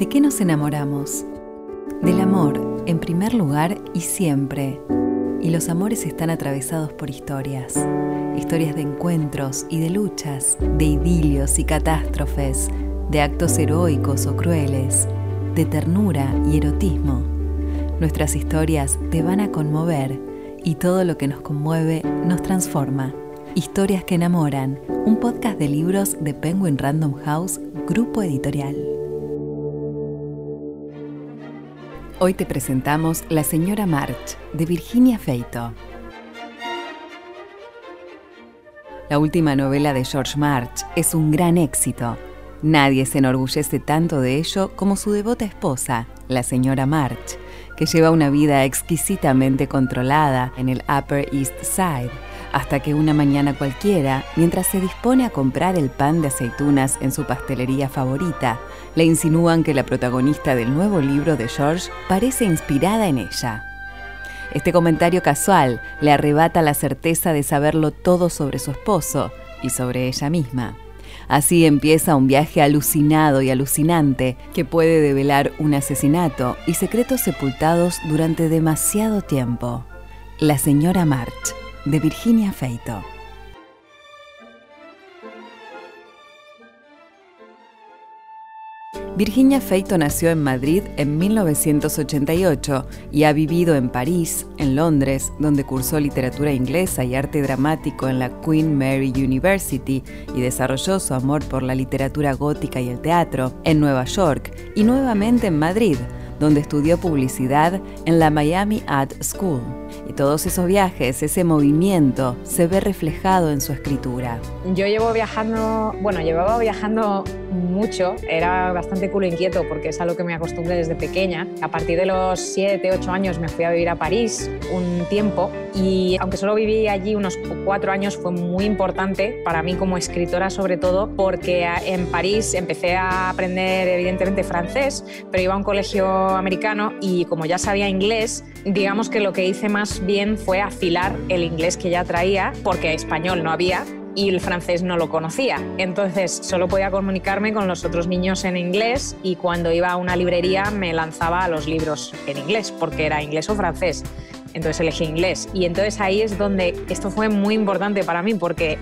¿De qué nos enamoramos? Del amor, en primer lugar y siempre. Y los amores están atravesados por historias. Historias de encuentros y de luchas, de idilios y catástrofes, de actos heroicos o crueles, de ternura y erotismo. Nuestras historias te van a conmover y todo lo que nos conmueve nos transforma. Historias que enamoran, un podcast de libros de Penguin Random House, grupo editorial. Hoy te presentamos La señora March, de Virginia Feito. La última novela de George March es un gran éxito. Nadie se enorgullece tanto de ello como su devota esposa, la señora March, que lleva una vida exquisitamente controlada en el Upper East Side hasta que una mañana cualquiera, mientras se dispone a comprar el pan de aceitunas en su pastelería favorita, le insinúan que la protagonista del nuevo libro de George parece inspirada en ella. Este comentario casual le arrebata la certeza de saberlo todo sobre su esposo y sobre ella misma. Así empieza un viaje alucinado y alucinante que puede develar un asesinato y secretos sepultados durante demasiado tiempo. La señora March de Virginia Feito. Virginia Feito nació en Madrid en 1988 y ha vivido en París, en Londres, donde cursó literatura inglesa y arte dramático en la Queen Mary University y desarrolló su amor por la literatura gótica y el teatro, en Nueva York y nuevamente en Madrid, donde estudió publicidad en la Miami Art School. Todos esos viajes, ese movimiento, se ve reflejado en su escritura. Yo llevo viajando, bueno, llevaba viajando mucho, era bastante culo inquieto porque es algo que me acostumbré desde pequeña. A partir de los 7, 8 años me fui a vivir a París un tiempo y aunque solo viví allí unos 4 años fue muy importante para mí como escritora sobre todo porque en París empecé a aprender evidentemente francés, pero iba a un colegio americano y como ya sabía inglés, digamos que lo que hice más bien fue afilar el inglés que ya traía porque español no había y el francés no lo conocía. Entonces solo podía comunicarme con los otros niños en inglés y cuando iba a una librería me lanzaba a los libros en inglés porque era inglés o francés. Entonces elegí inglés y entonces ahí es donde esto fue muy importante para mí porque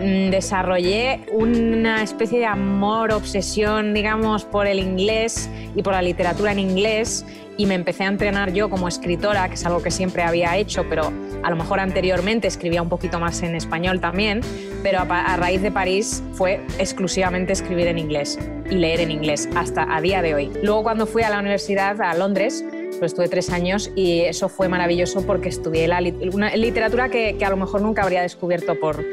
mm, desarrollé una especie de amor, obsesión, digamos, por el inglés y por la literatura en inglés y me empecé a entrenar yo como escritora, que es algo que siempre había hecho, pero a lo mejor anteriormente escribía un poquito más en español también, pero a, raíz de París fue exclusivamente escribir en inglés y leer en inglés hasta a día de hoy. Luego cuando fui a la universidad a Londres, pues estuve tres años y eso fue maravilloso porque estudié la, una literatura que, que a lo mejor nunca habría descubierto por,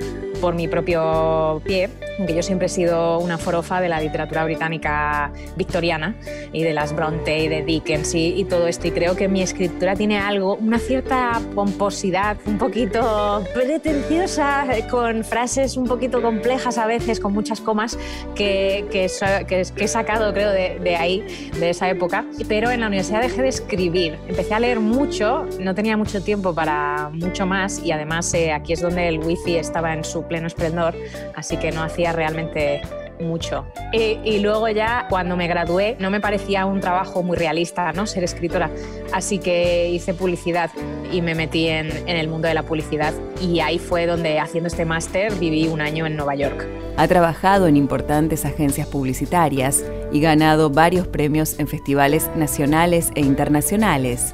por mi propio pie, aunque yo siempre he sido una forofa de la literatura británica victoriana y de las Bronte y de Dickens y, todo esto. Y creo que mi escritura tiene algo, una cierta pomposidad, un poquito pretenciosa, con frases un poquito complejas a veces, con muchas comas, que, que, he sacado, creo, de, de ahí, de esa época. Pero en la universidad dejé de escribir. Empecé a leer mucho, no tenía mucho tiempo para mucho más y además eh, aquí es donde el wifi estaba en su pleno esplendor, así que no hacía realmente mucho. Y, luego ya cuando me gradué no me parecía un trabajo muy realista, ¿no? Ser escritora. Así que hice publicidad y me metí en, en el mundo de la publicidad y ahí fue donde haciendo este máster viví un año en Nueva York. Ha trabajado en importantes agencias publicitarias y ganado varios premios en festivales nacionales e internacionales.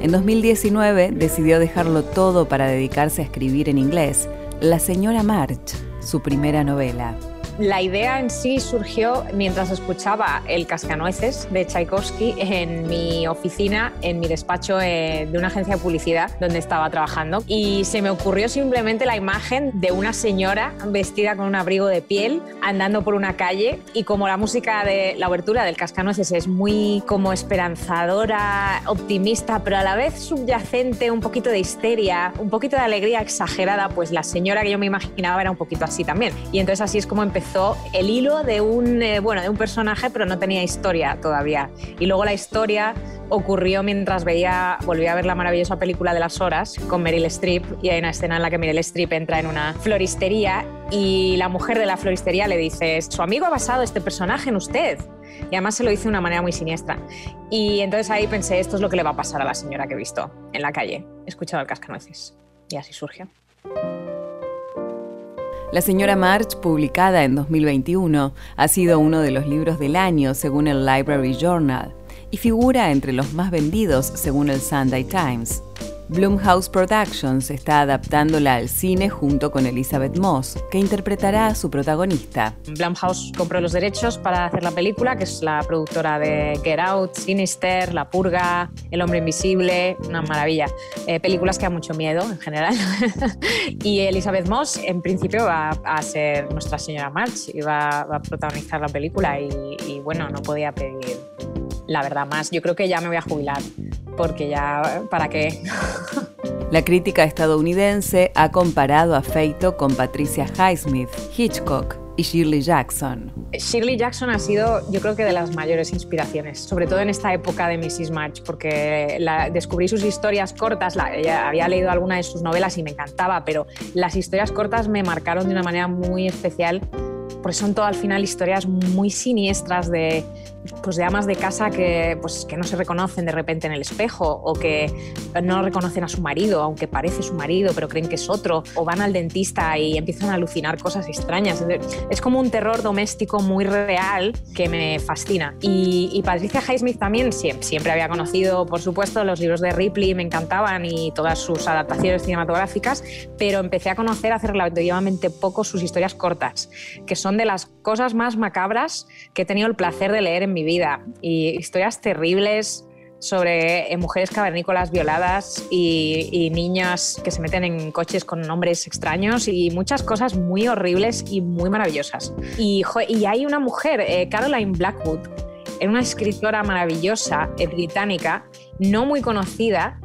En 2019 decidió dejarlo todo para dedicarse a escribir en inglés la señora March, su primera novela. La idea en sí surgió mientras escuchaba El Cascanueces de Tchaikovsky en mi oficina, en mi despacho eh, de una agencia de publicidad donde estaba trabajando. Y se me ocurrió simplemente la imagen de una señora vestida con un abrigo de piel andando por una calle y como la música de la obertura del Cascanueces es muy como esperanzadora, optimista, pero a la vez subyacente, un poquito de histeria, un poquito de alegría exagerada, pues la señora que yo me imaginaba era un poquito así también. Y entonces así es como empezó el hilo de un, eh, bueno, de un personaje, pero no tenía historia todavía. Y luego la historia ocurrió mientras veía, volví a ver la maravillosa película de las horas con Meryl Streep y hay una escena en la que Meryl Streep entra en una floristería y la mujer de la floristería le dice, su amigo ha basado este personaje en usted. Y además se lo hizo de una manera muy siniestra. Y entonces ahí pensé, esto es lo que le va a pasar a la señora que he visto en la calle. He escuchado el cascanueces. Y así surgió. La señora March, publicada en 2021, ha sido uno de los libros del año según el Library Journal y figura entre los más vendidos según el Sunday Times. Blumhouse Productions está adaptándola al cine junto con Elizabeth Moss, que interpretará a su protagonista. Blumhouse compró los derechos para hacer la película, que es la productora de Get Out, Sinister, La Purga, El Hombre Invisible, una maravilla. Eh, películas que dan mucho miedo en general. y Elizabeth Moss, en principio, va a ser nuestra señora March y va, a protagonizar la película. Y, y bueno, no podía pedir la verdad más. Yo creo que ya me voy a jubilar porque ya, ¿para qué? La crítica estadounidense ha comparado a Feito con Patricia Highsmith, Hitchcock y Shirley Jackson. Shirley Jackson ha sido, yo creo que de las mayores inspiraciones, sobre todo en esta época de Mrs. March, porque descubrí sus historias cortas, la, había leído alguna de sus novelas y me encantaba, pero las historias cortas me marcaron de una manera muy especial porque son todo al final historias muy siniestras de, pues de amas de casa que, pues, que no se reconocen de repente en el espejo o que no reconocen a su marido, aunque parece su marido, pero creen que es otro, o van al dentista y empiezan a alucinar cosas extrañas. Es como un terror doméstico muy real que me fascina. Y, Patricia Highsmith también siempre, siempre había conocido, por supuesto, los libros de Ripley, me encantaban y todas sus adaptaciones cinematográficas, pero empecé a conocer hace relativamente poco sus historias cortas, que son de las cosas más macabras que he tenido el placer de leer en mi vida y historias terribles sobre eh, mujeres cavernícolas violadas y, niñas que se meten en coches con nombres extraños y muchas cosas muy horribles y muy maravillosas. Y, hay una mujer, eh, Caroline Blackwood, una escritora maravillosa eh, británica, no muy conocida,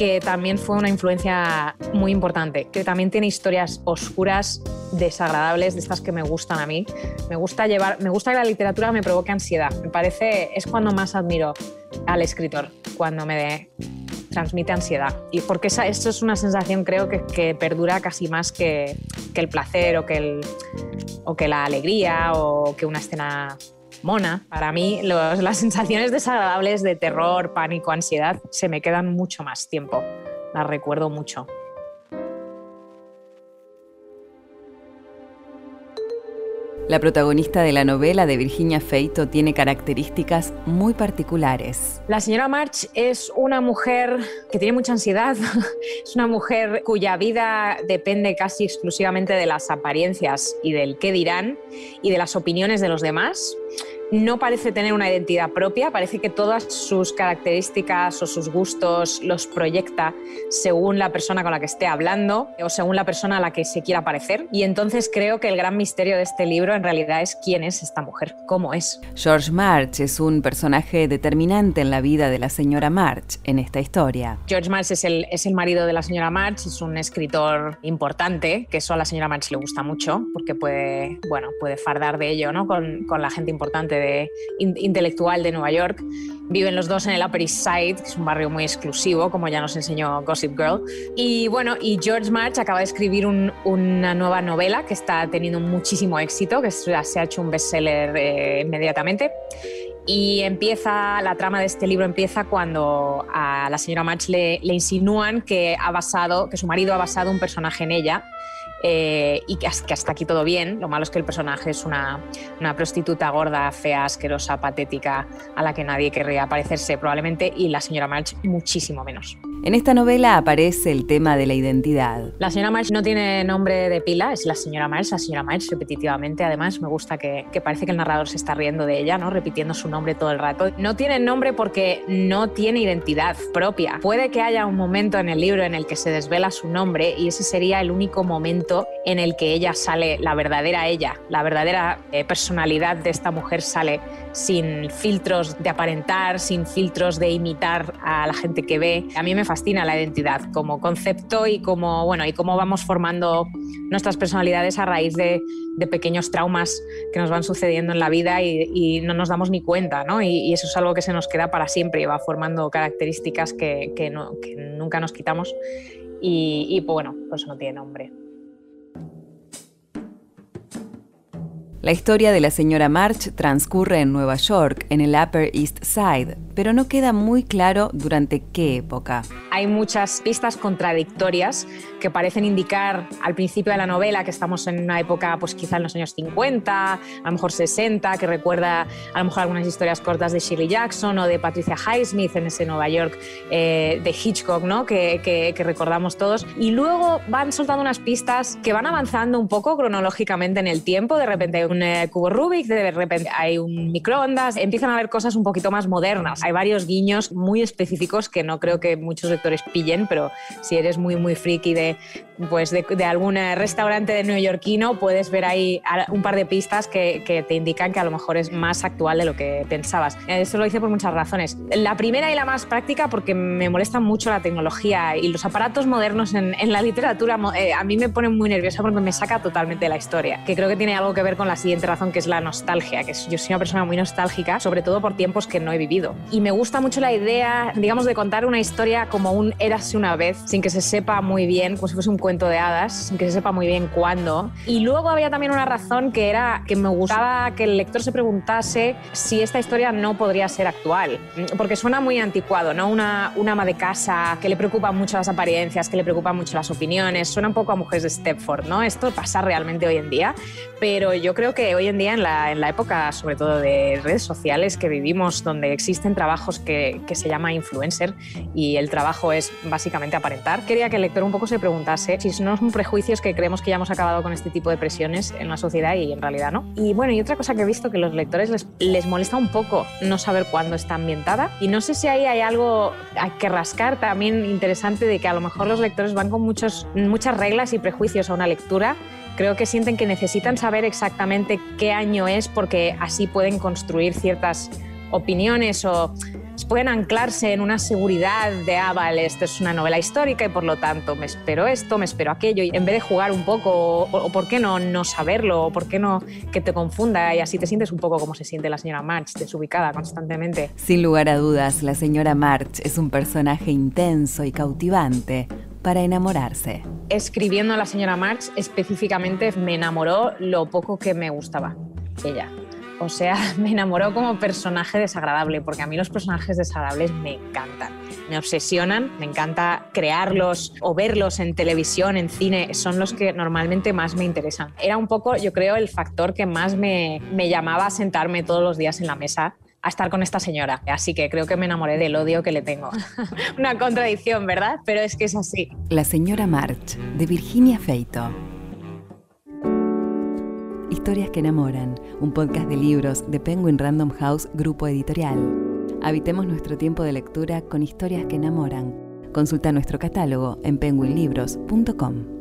que también fue una influencia muy importante, que también tiene historias oscuras, desagradables, de estas que me gustan a mí. Me gusta llevar, me gusta que la literatura me provoque ansiedad. Me parece, es cuando más admiro al escritor, cuando me transmite ansiedad. Y porque esa, esto es una sensación creo que, que perdura casi más que, que, el placer o que, el, o que la alegría o que una escena mona. Para mí las sensaciones desagradables de terror, pánico, ansiedad se me quedan mucho más tiempo. Las recuerdo mucho. La protagonista de la novela de Virginia Feito tiene características muy particulares. La señora March es una mujer que tiene mucha ansiedad, es una mujer cuya vida depende casi exclusivamente de las apariencias y del qué dirán y de las opiniones de los demás no parece tener una identidad propia, parece que todas sus características o sus gustos los proyecta según la persona con la que esté hablando o según la persona a la que se quiera parecer. Y entonces creo que el gran misterio de este libro en realidad es quién es esta mujer, cómo es. George March es un personaje determinante en la vida de la señora March en esta historia. George March es el, es el marido de la señora March, es un escritor importante, que eso a la señora March le gusta mucho porque puede, bueno, puede fardar de ello ¿no? con, con la gente importante intelectual de Nueva York. Viven los dos en el Upper East Side, que es un barrio muy exclusivo, como ya nos enseñó Gossip Girl. Y bueno, y George March acaba de escribir una nueva novela que está teniendo muchísimo éxito, que se ha hecho un bestseller eh, inmediatamente. Y empieza, la trama de este libro empieza cuando a la señora March le, le insinúan que, ha basado, que su marido ha basado un personaje en ella eh, y que, hasta aquí todo bien. Lo malo es que el personaje es una, una, prostituta gorda, fea, asquerosa, patética, a la que nadie querría parecerse probablemente, y la señora March muchísimo menos. En esta novela aparece el tema de la identidad. La señora March no tiene nombre de pila, es la señora March, la señora March repetitivamente. Además, me gusta que, que, parece que el narrador se está riendo de ella, ¿no? repitiendo su nombre todo el rato. No tiene nombre porque no tiene identidad propia. Puede que haya un momento en el libro en el que se desvela su nombre y ese sería el único momento en el que ella sale, la verdadera ella, la verdadera eh, personalidad de esta mujer sale sin filtros de aparentar, sin filtros de imitar a la gente que ve. A mí me fascina la identidad como concepto y como, bueno, y cómo vamos formando nuestras personalidades a raíz de, pequeños traumas que nos van sucediendo en la vida y, no nos damos ni cuenta, ¿no? Y, eso es algo que se nos queda para siempre y va formando características que, nunca nos quitamos. Y, pues bueno, pues no tiene nombre. La historia de la señora March transcurre en Nueva York, en el Upper East Side, pero no queda muy claro durante qué época. Hay muchas pistas contradictorias que parecen indicar al principio de la novela que estamos en una época, pues quizá en los años 50, a lo mejor 60, que recuerda a lo mejor algunas historias cortas de Shirley Jackson o de Patricia Highsmith en ese Nueva York eh, de Hitchcock, ¿no? Que, recordamos todos. Y luego van soltando unas pistas que van avanzando un poco cronológicamente en el tiempo. De repente un eh, cubo Rubik, de repente hay un microondas, empiezan a haber cosas un poquito más modernas. Hay varios guiños muy específicos que no creo que muchos lectores pillen, pero si eres muy, muy friki de, pues de, algún eh, restaurante de neoyorquino, puedes ver ahí un par de pistas que, te indican que a lo mejor es más actual de lo que pensabas. Eso lo hice por muchas razones. La primera y la más práctica porque me molesta mucho la tecnología y los aparatos modernos en, en la literatura. Eh, a mí me ponen muy nerviosa porque me saca totalmente de la historia, que creo que tiene algo que ver con la siguiente razón, que es la nostalgia, que yo soy una persona muy nostálgica, sobre todo por tiempos que no he vivido. Y me gusta mucho la idea, digamos, de contar una historia como un érase una vez, sin que se sepa muy bien, como si fuese un cuento de hadas, sin que se sepa muy bien cuándo. Y luego había también una razón que era que me gustaba que el lector se preguntase si esta historia no podría ser actual, porque suena muy anticuado, ¿no? Una, una ama de casa que le preocupan mucho las apariencias, que le preocupan mucho las opiniones, suena un poco a mujeres de Stepford, ¿no? Esto pasa realmente hoy en día, pero yo creo que hoy en día, en la, en la época sobre todo de redes sociales que vivimos, donde existen trabajos que, que, se llama influencer y el trabajo es básicamente aparentar, quería que el lector un poco se preguntase si no son prejuicios que creemos que ya hemos acabado con este tipo de presiones en la sociedad y en realidad no. Y bueno, y otra cosa que he visto que los lectores les, les molesta un poco no saber cuándo está ambientada. Y no sé si ahí hay algo hay que rascar también interesante de que a lo mejor los lectores van con muchos, muchas reglas y prejuicios a una lectura. Creo que sienten que necesitan saber exactamente qué año es porque así pueden construir ciertas opiniones o pueden anclarse en una seguridad de, ah, vale, esto es una novela histórica y por lo tanto me espero esto, me espero aquello, y en vez de jugar un poco, o, por qué no no saberlo, o por qué no que te confunda y así te sientes un poco como se siente la señora March, desubicada constantemente. Sin lugar a dudas, la señora March es un personaje intenso y cautivante para enamorarse. Escribiendo a la señora Marx específicamente me enamoró lo poco que me gustaba ella. O sea, me enamoró como personaje desagradable, porque a mí los personajes desagradables me encantan. Me obsesionan, me encanta crearlos o verlos en televisión, en cine, son los que normalmente más me interesan. Era un poco, yo creo, el factor que más me, me llamaba a sentarme todos los días en la mesa a estar con esta señora. Así que creo que me enamoré del odio que le tengo. Una contradicción, ¿verdad? Pero es que es así. La señora March, de Virginia Feito. Historias que enamoran, un podcast de libros de Penguin Random House Grupo Editorial. Habitemos nuestro tiempo de lectura con historias que enamoran. Consulta nuestro catálogo en penguinlibros.com.